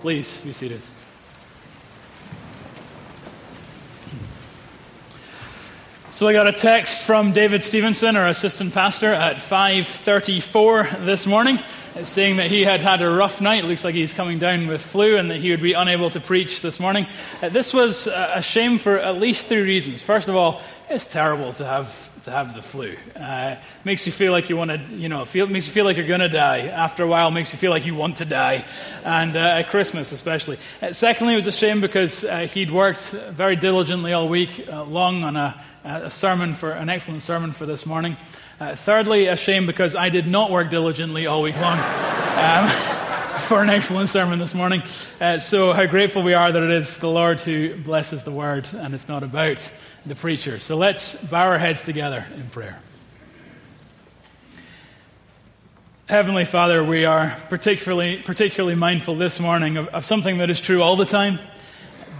Please be seated. So I got a text from David Stevenson, our assistant pastor, at 5:34 this morning, saying that he had had a rough night. It looks like he's coming down with flu, and that he would be unable to preach this morning. Uh, this was a shame for at least three reasons. First of all, it's terrible to have to have the flu. Uh, makes you feel like you want to, you know, feel, makes you feel like you're going to die. After a while, makes you feel like you want to die. And uh, at Christmas, especially. Uh, secondly, it was a shame because uh, he'd worked very diligently all week uh, long on a, a, sermon for an excellent sermon for this morning. Uh, thirdly, a shame because I did not work diligently all week long. Um, for an excellent sermon this morning. Uh, so, how grateful we are that it is the Lord who blesses the word and it's not about the preacher. So let's bow our heads together in prayer. Heavenly Father, we are particularly, particularly mindful this morning of, of something that is true all the time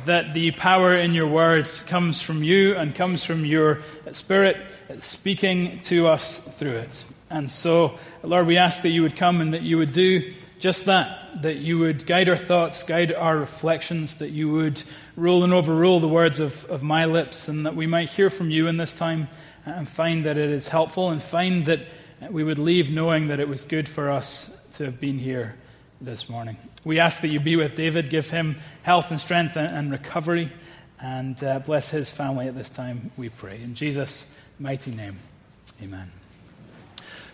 that the power in your words comes from you and comes from your Spirit speaking to us through it. And so, Lord, we ask that you would come and that you would do just that, that you would guide our thoughts, guide our reflections, that you would rule and overrule the words of, of my lips, and that we might hear from you in this time and find that it is helpful and find that we would leave knowing that it was good for us to have been here this morning. We ask that you be with David, give him health and strength and, recovery, and uh, bless his family at this time, we pray. In Jesus' mighty name, amen.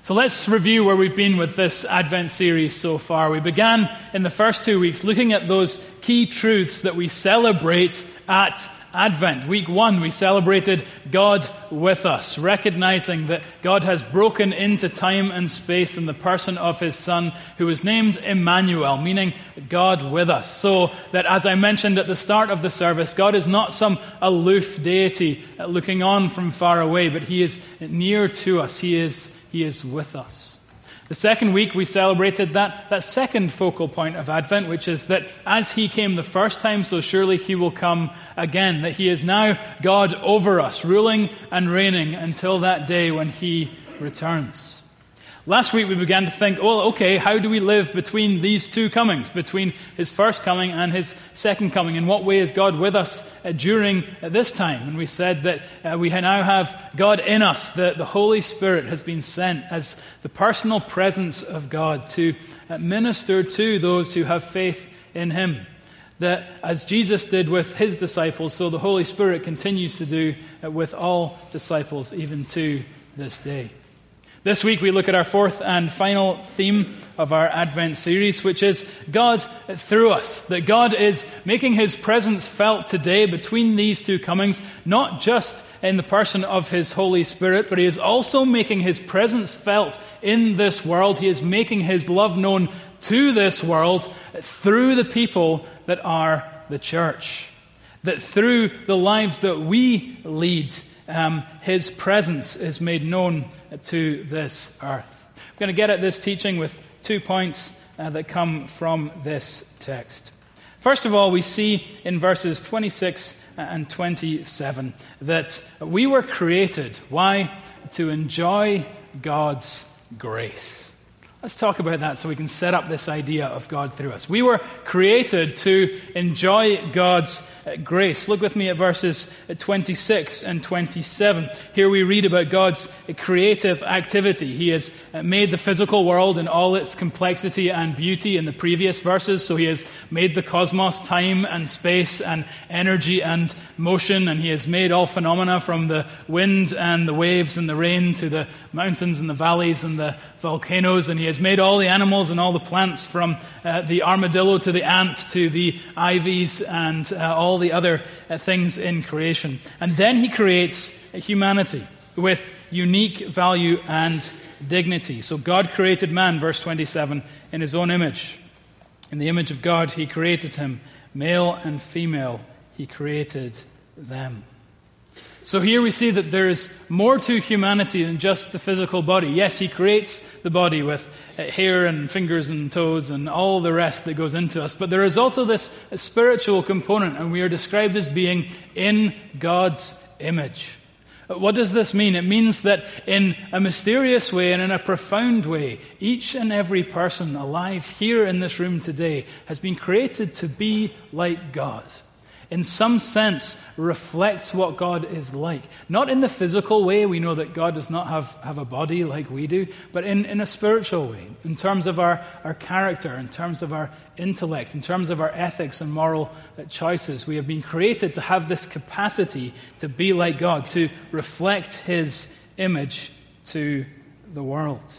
So let's review where we've been with this Advent series so far. We began in the first two weeks looking at those key truths that we celebrate at Advent. Week one, we celebrated God with us, recognizing that God has broken into time and space in the person of his Son, who is named Emmanuel, meaning God with us. So that, as I mentioned at the start of the service, God is not some aloof deity looking on from far away, but he is near to us. He is he is with us. The second week, we celebrated that, that second focal point of Advent, which is that as He came the first time, so surely He will come again. That He is now God over us, ruling and reigning until that day when He returns. Last week we began to think, well, okay, how do we live between these two comings, between his first coming and his second coming? In what way is God with us uh, during uh, this time? And we said that uh, we now have God in us, that the Holy Spirit has been sent as the personal presence of God to minister to those who have faith in him. That as Jesus did with his disciples, so the Holy Spirit continues to do with all disciples, even to this day. This week we look at our fourth and final theme of our Advent series, which is God through us. That God is making his presence felt today between these two comings, not just in the person of his Holy Spirit, but he is also making his presence felt in this world. He is making his love known to this world through the people that are the church. That through the lives that we lead, um, his presence is made known to this earth. I'm going to get at this teaching with two points uh, that come from this text. First of all, we see in verses 26 and 27 that we were created. Why? To enjoy God's grace. Let's talk about that so we can set up this idea of God through us. We were created to enjoy God's uh, grace. Look with me at verses uh, 26 and 27. Here we read about God's creative activity. He has uh, made the physical world in all its complexity and beauty in the previous verses. So he has made the cosmos, time and space and energy and motion. And he has made all phenomena from the wind and the waves and the rain to the mountains and the valleys and the volcanoes, and he has made all the animals and all the plants from uh, the armadillo to the ant to the ivies and uh, all the other uh, things in creation. And then he creates humanity with unique value and dignity. So God created man, verse 27, in his own image. In the image of God, he created him. Male and female, he created them. So here we see that there is more to humanity than just the physical body. Yes, he creates the body with uh, hair and fingers and toes and all the rest that goes into us. But there is also this spiritual component, and we are described as being in God's image. What does this mean? It means that in a mysterious way and in a profound way, each and every person alive here in this room today has been created to be like God in some sense, reflects what God is like. Not in the physical way, we know that God does not have, have a body like we do, but in, in a spiritual way, in terms of our, our character, in terms of our intellect, in terms of our ethics and moral uh, choices. We have been created to have this capacity to be like God, to reflect His image to the world.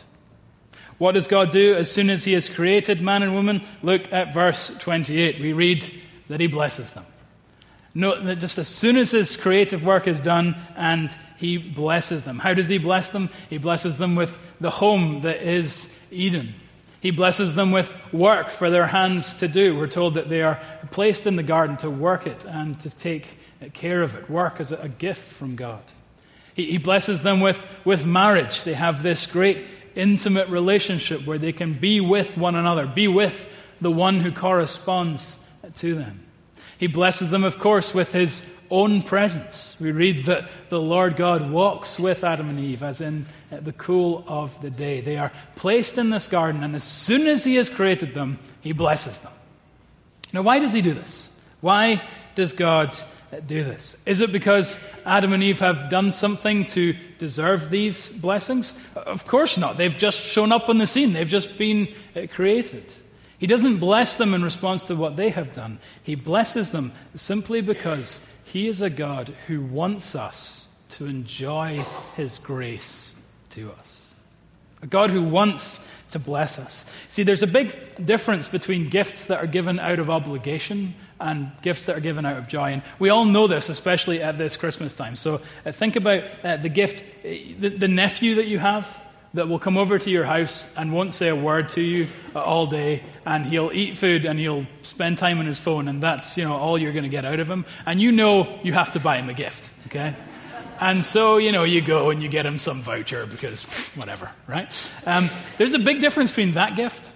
What does God do as soon as He has created man and woman? Look at verse 28. We read that He blesses them. That just as soon as his creative work is done and he blesses them. How does he bless them? He blesses them with the home that is Eden. He blesses them with work for their hands to do. We're told that they are placed in the garden to work it and to take care of it. Work is a gift from God. He, he blesses them with, with marriage. They have this great intimate relationship where they can be with one another, be with the one who corresponds to them. He blesses them, of course, with his own presence. We read that the Lord God walks with Adam and Eve as in the cool of the day. They are placed in this garden, and as soon as he has created them, he blesses them. Now, why does he do this? Why does God do this? Is it because Adam and Eve have done something to deserve these blessings? Of course not. They've just shown up on the scene, they've just been uh, created. He doesn't bless them in response to what they have done. He blesses them simply because He is a God who wants us to enjoy His grace to us. A God who wants to bless us. See, there's a big difference between gifts that are given out of obligation and gifts that are given out of joy. And we all know this, especially at this Christmas time. So uh, think about uh, the gift, uh, the, the nephew that you have that will come over to your house and won't say a word to you all day, and he'll eat food and he'll spend time on his phone, and that's you know all you're going to get out of him. And you know you have to buy him a gift, okay? And so you know you go and you get him some voucher because whatever, right? Um, there's a big difference between that gift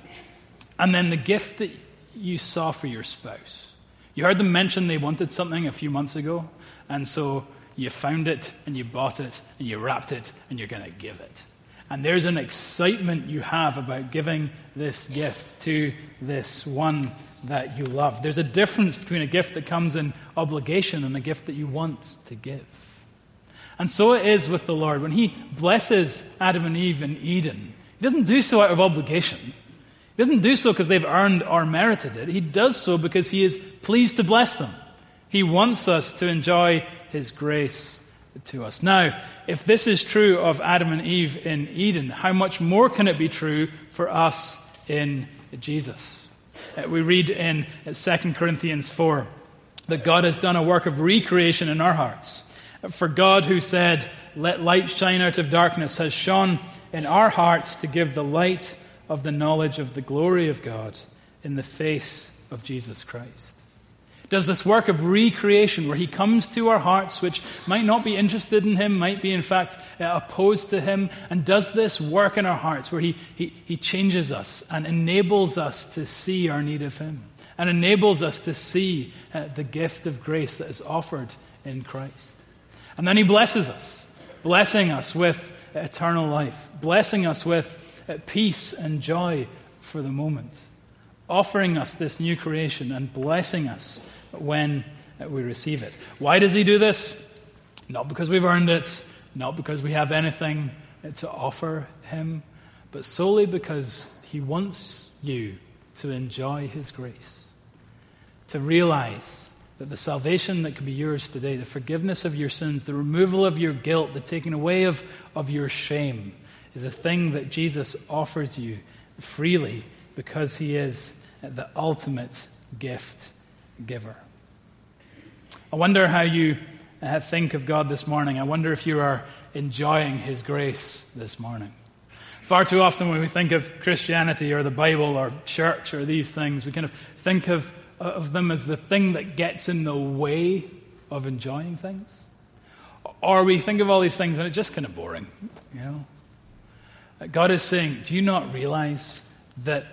and then the gift that you saw for your spouse. You heard them mention they wanted something a few months ago, and so you found it and you bought it and you wrapped it and you're going to give it. And there's an excitement you have about giving this gift to this one that you love. There's a difference between a gift that comes in obligation and a gift that you want to give. And so it is with the Lord. When He blesses Adam and Eve in Eden, He doesn't do so out of obligation. He doesn't do so because they've earned or merited it. He does so because He is pleased to bless them. He wants us to enjoy His grace to us. Now, if this is true of Adam and Eve in Eden, how much more can it be true for us in Jesus? Uh, we read in 2 Corinthians 4 that God has done a work of recreation in our hearts. For God, who said, Let light shine out of darkness, has shone in our hearts to give the light of the knowledge of the glory of God in the face of Jesus Christ does this work of recreation where he comes to our hearts, which might not be interested in him, might be in fact uh, opposed to him, and does this work in our hearts where he, he, he changes us and enables us to see our need of him and enables us to see uh, the gift of grace that is offered in Christ. And then he blesses us, blessing us with eternal life, blessing us with uh, peace and joy for the moment, offering us this new creation and blessing us when we receive it. Why does he do this? Not because we've earned it, not because we have anything to offer him, but solely because he wants you to enjoy his grace, to realize that the salvation that can be yours today, the forgiveness of your sins, the removal of your guilt, the taking away of, of your shame, is a thing that Jesus offers you freely because he is the ultimate gift giver. I wonder how you uh, think of God this morning. I wonder if you are enjoying His grace this morning. Far too often, when we think of Christianity or the Bible or church or these things, we kind of think of, uh, of them as the thing that gets in the way of enjoying things. Or we think of all these things and it's just kind of boring, you know. God is saying, Do you not realize that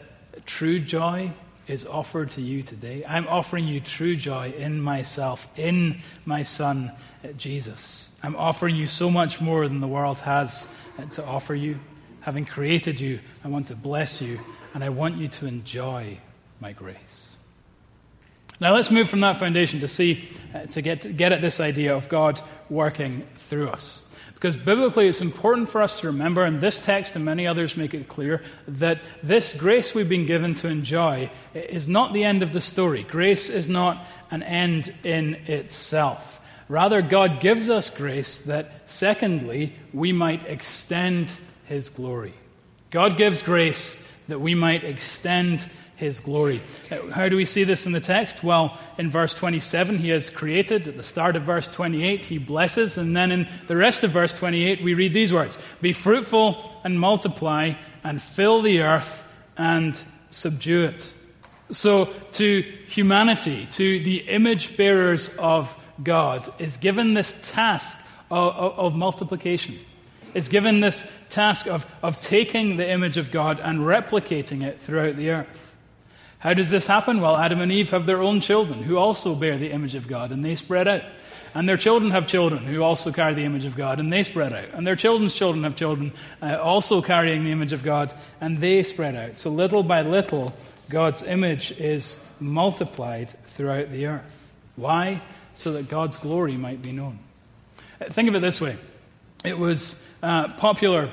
true joy is offered to you today. I'm offering you true joy in myself, in my Son, uh, Jesus. I'm offering you so much more than the world has uh, to offer you. Having created you, I want to bless you, and I want you to enjoy my grace. Now let's move from that foundation to see, uh, to get, to get at this idea of God working through us. Because biblically, it's important for us to remember, and this text and many others make it clear, that this grace we've been given to enjoy is not the end of the story. Grace is not an end in itself. Rather, God gives us grace that, secondly, we might extend His glory. God gives grace that we might extend his glory. How do we see this in the text? Well, in verse 27, he has created. At the start of verse 28, he blesses. And then in the rest of verse 28, we read these words Be fruitful and multiply, and fill the earth and subdue it. So, to humanity, to the image bearers of God, is given this task of, of, of multiplication. It's given this task of, of taking the image of God and replicating it throughout the earth. How does this happen? Well, Adam and Eve have their own children who also bear the image of God, and they spread out. And their children have children who also carry the image of God, and they spread out. And their children's children have children uh, also carrying the image of God, and they spread out. So little by little, God's image is multiplied throughout the earth. Why? So that God's glory might be known. Uh, think of it this way it was uh, popular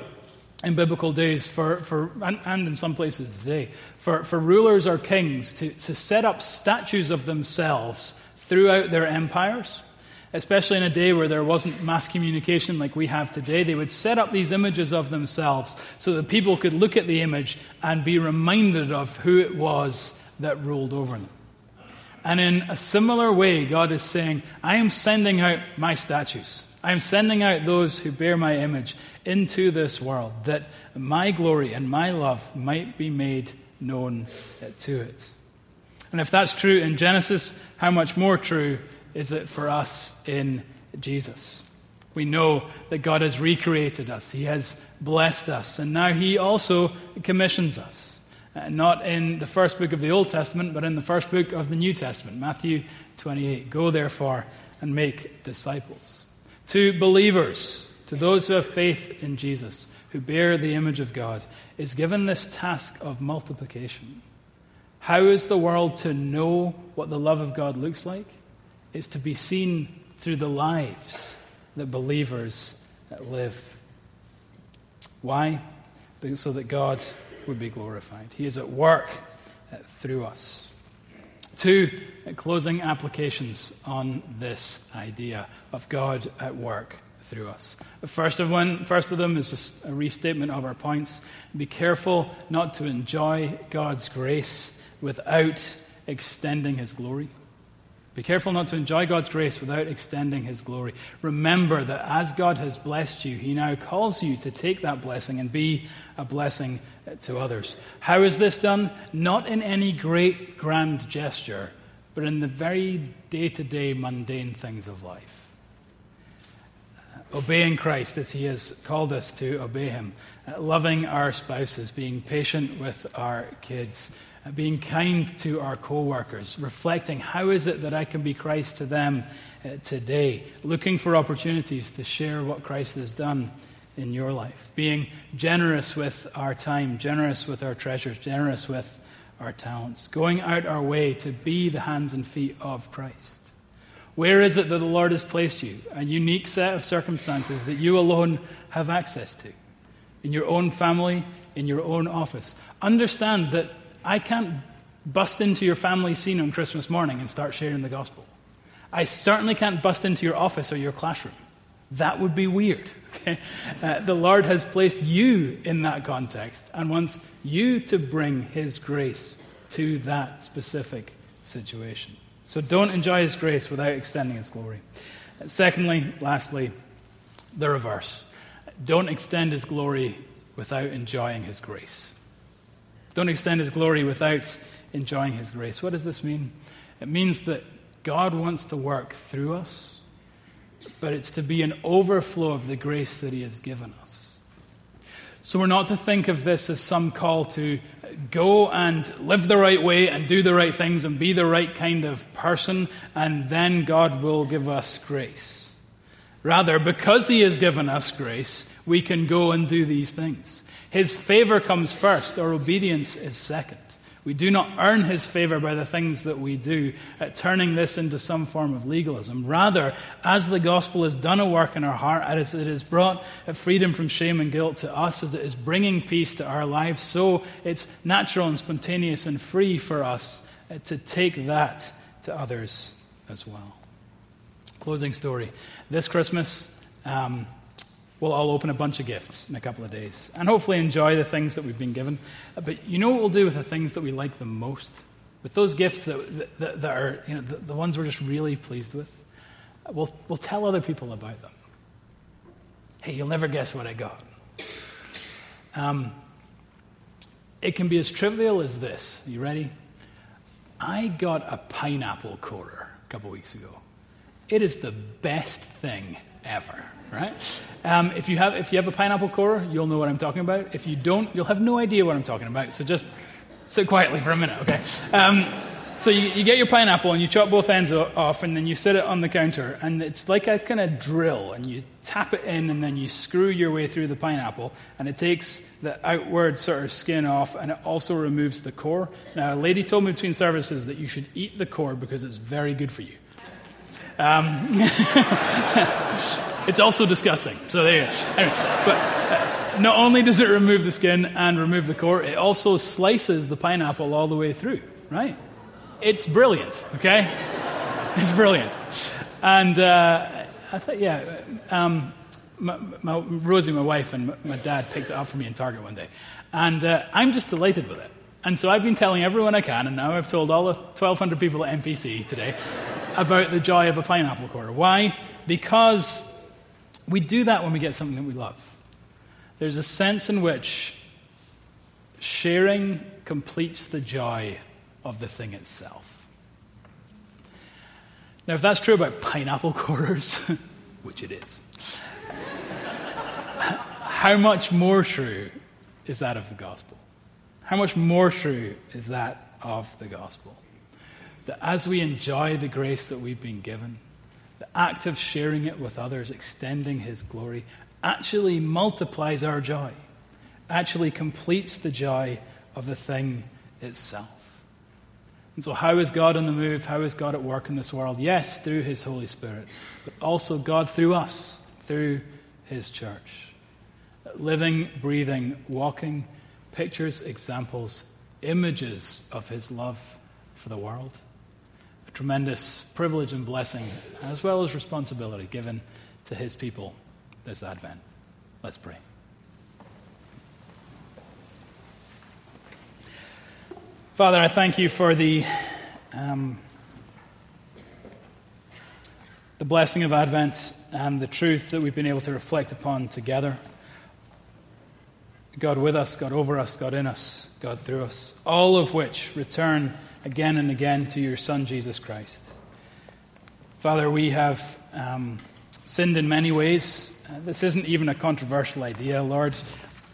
in biblical days, for, for, and, and in some places today, for, for rulers or kings to, to set up statues of themselves throughout their empires, especially in a day where there wasn't mass communication like we have today. They would set up these images of themselves so that people could look at the image and be reminded of who it was that ruled over them. And in a similar way, God is saying, I am sending out my statues. I am sending out those who bear my image into this world, that my glory and my love might be made known to it. And if that's true in Genesis, how much more true is it for us in Jesus? We know that God has recreated us, He has blessed us, and now He also commissions us. Uh, not in the first book of the Old Testament, but in the first book of the New Testament, Matthew 28. Go therefore and make disciples to believers, to those who have faith in Jesus, who bear the image of God, is given this task of multiplication. How is the world to know what the love of God looks like? It's to be seen through the lives that believers live. Why? So that God would be glorified. He is at work uh, through us. Two closing applications on this idea of God at work through us. The first of, one, first of them is just a restatement of our points. Be careful not to enjoy God's grace without extending His glory. Be careful not to enjoy God's grace without extending His glory. Remember that as God has blessed you, He now calls you to take that blessing and be a blessing to others. How is this done? Not in any great grand gesture, but in the very day to day mundane things of life. Obeying Christ as He has called us to obey Him, loving our spouses, being patient with our kids, being kind to our co workers, reflecting how is it that I can be Christ to them uh, today, looking for opportunities to share what Christ has done in your life. Being generous with our time, generous with our treasures, generous with our talents. Going out our way to be the hands and feet of Christ. Where is it that the Lord has placed you? A unique set of circumstances that you alone have access to. In your own family, in your own office. Understand that I can't bust into your family scene on Christmas morning and start sharing the gospel. I certainly can't bust into your office or your classroom. That would be weird. Okay? Uh, the Lord has placed you in that context and wants you to bring His grace to that specific situation. So don't enjoy His grace without extending His glory. Secondly, lastly, the reverse. Don't extend His glory without enjoying His grace. Don't extend His glory without enjoying His grace. What does this mean? It means that God wants to work through us but it's to be an overflow of the grace that He has given us. So we're not to think of this as some call to go and live the right way and do the right things and be the right kind of person, and then God will give us grace. Rather, because He has given us grace, we can go and do these things. His favor comes first, our obedience is second. We do not earn his favor by the things that we do, uh, turning this into some form of legalism. Rather, as the gospel has done a work in our heart, as it has brought freedom from shame and guilt to us, as it is bringing peace to our lives, so it's natural and spontaneous and free for us uh, to take that to others as well. Closing story. This Christmas, um, we'll all open a bunch of gifts in a couple of days and hopefully enjoy the things that we've been given. But you know what we'll do with the things that we like the most? With those gifts that, that, that are, you know, the, the, ones we're just really pleased with, we'll, we'll tell other people about them. Hey, you'll never guess what I got. Um, it can be as trivial as this. You ready? I got a pineapple corer a couple weeks ago. It is the best thing ever right? Um, if, you have, if you have a pineapple core, you'll know what I'm talking about. If you don't, you'll have no idea what I'm talking about. So just sit quietly for a minute, okay? Um, so you, you, get your pineapple and you chop both ends off and then you set it on the counter and it's like a kind of drill and you tap it in and then you screw your way through the pineapple and it takes the outward sort of skin off and it also removes the core. Now, a lady told me between services that you should eat the core because it's very good for you. Um, It's also disgusting. So there you go. Anyway, but uh, not only does it remove the skin and remove the core, it also slices the pineapple all the way through, right? It's brilliant, okay? It's brilliant. And uh, I thought, yeah, um, my, my, Rosie, my wife, and my dad picked it up for me in Target one day. And uh, I'm just delighted with it. And so I've been telling everyone I can, and now I've told all the 1,200 people at MPC today about the joy of a pineapple core. Why? Because we do that when we get something that we love. There's a sense in which sharing completes the joy of the thing itself. Now, if that's true about pineapple corers, which it is, how much more true is that of the gospel? How much more true is that of the gospel? That as we enjoy the grace that we've been given, the act of sharing it with others, extending His glory, actually multiplies our joy, actually completes the joy of the thing itself. And so, how is God on the move? How is God at work in this world? Yes, through His Holy Spirit, but also God through us, through His church. Living, breathing, walking, pictures, examples, images of His love for the world tremendous privilege and blessing, as well as responsibility given to his people this Advent. Let's pray. Father, I thank you for the, um, the blessing of Advent and the truth that we've been able to reflect upon together. God with us, God over us, God in us, God through us, all of which return again and again to your Son, Jesus Christ. Father, we have um, sinned in many ways. Uh, this isn't even a controversial idea, Lord.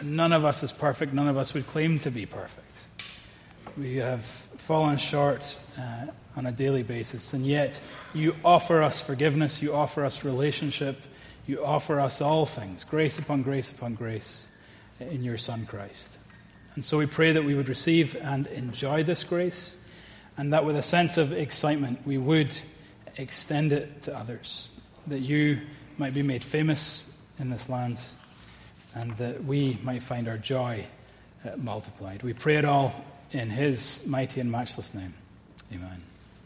None of us is perfect. None of us would claim to be perfect. We have fallen short uh, on a daily basis, and yet you offer us forgiveness, you offer us relationship, you offer us all things, grace upon grace upon grace in your Son Christ. And so we pray that we would receive and enjoy this grace and that with a sense of excitement we would extend it to others, that you might be made famous in this land, and that we might find our joy uh, multiplied. We pray it all in his mighty and matchless name. Amen.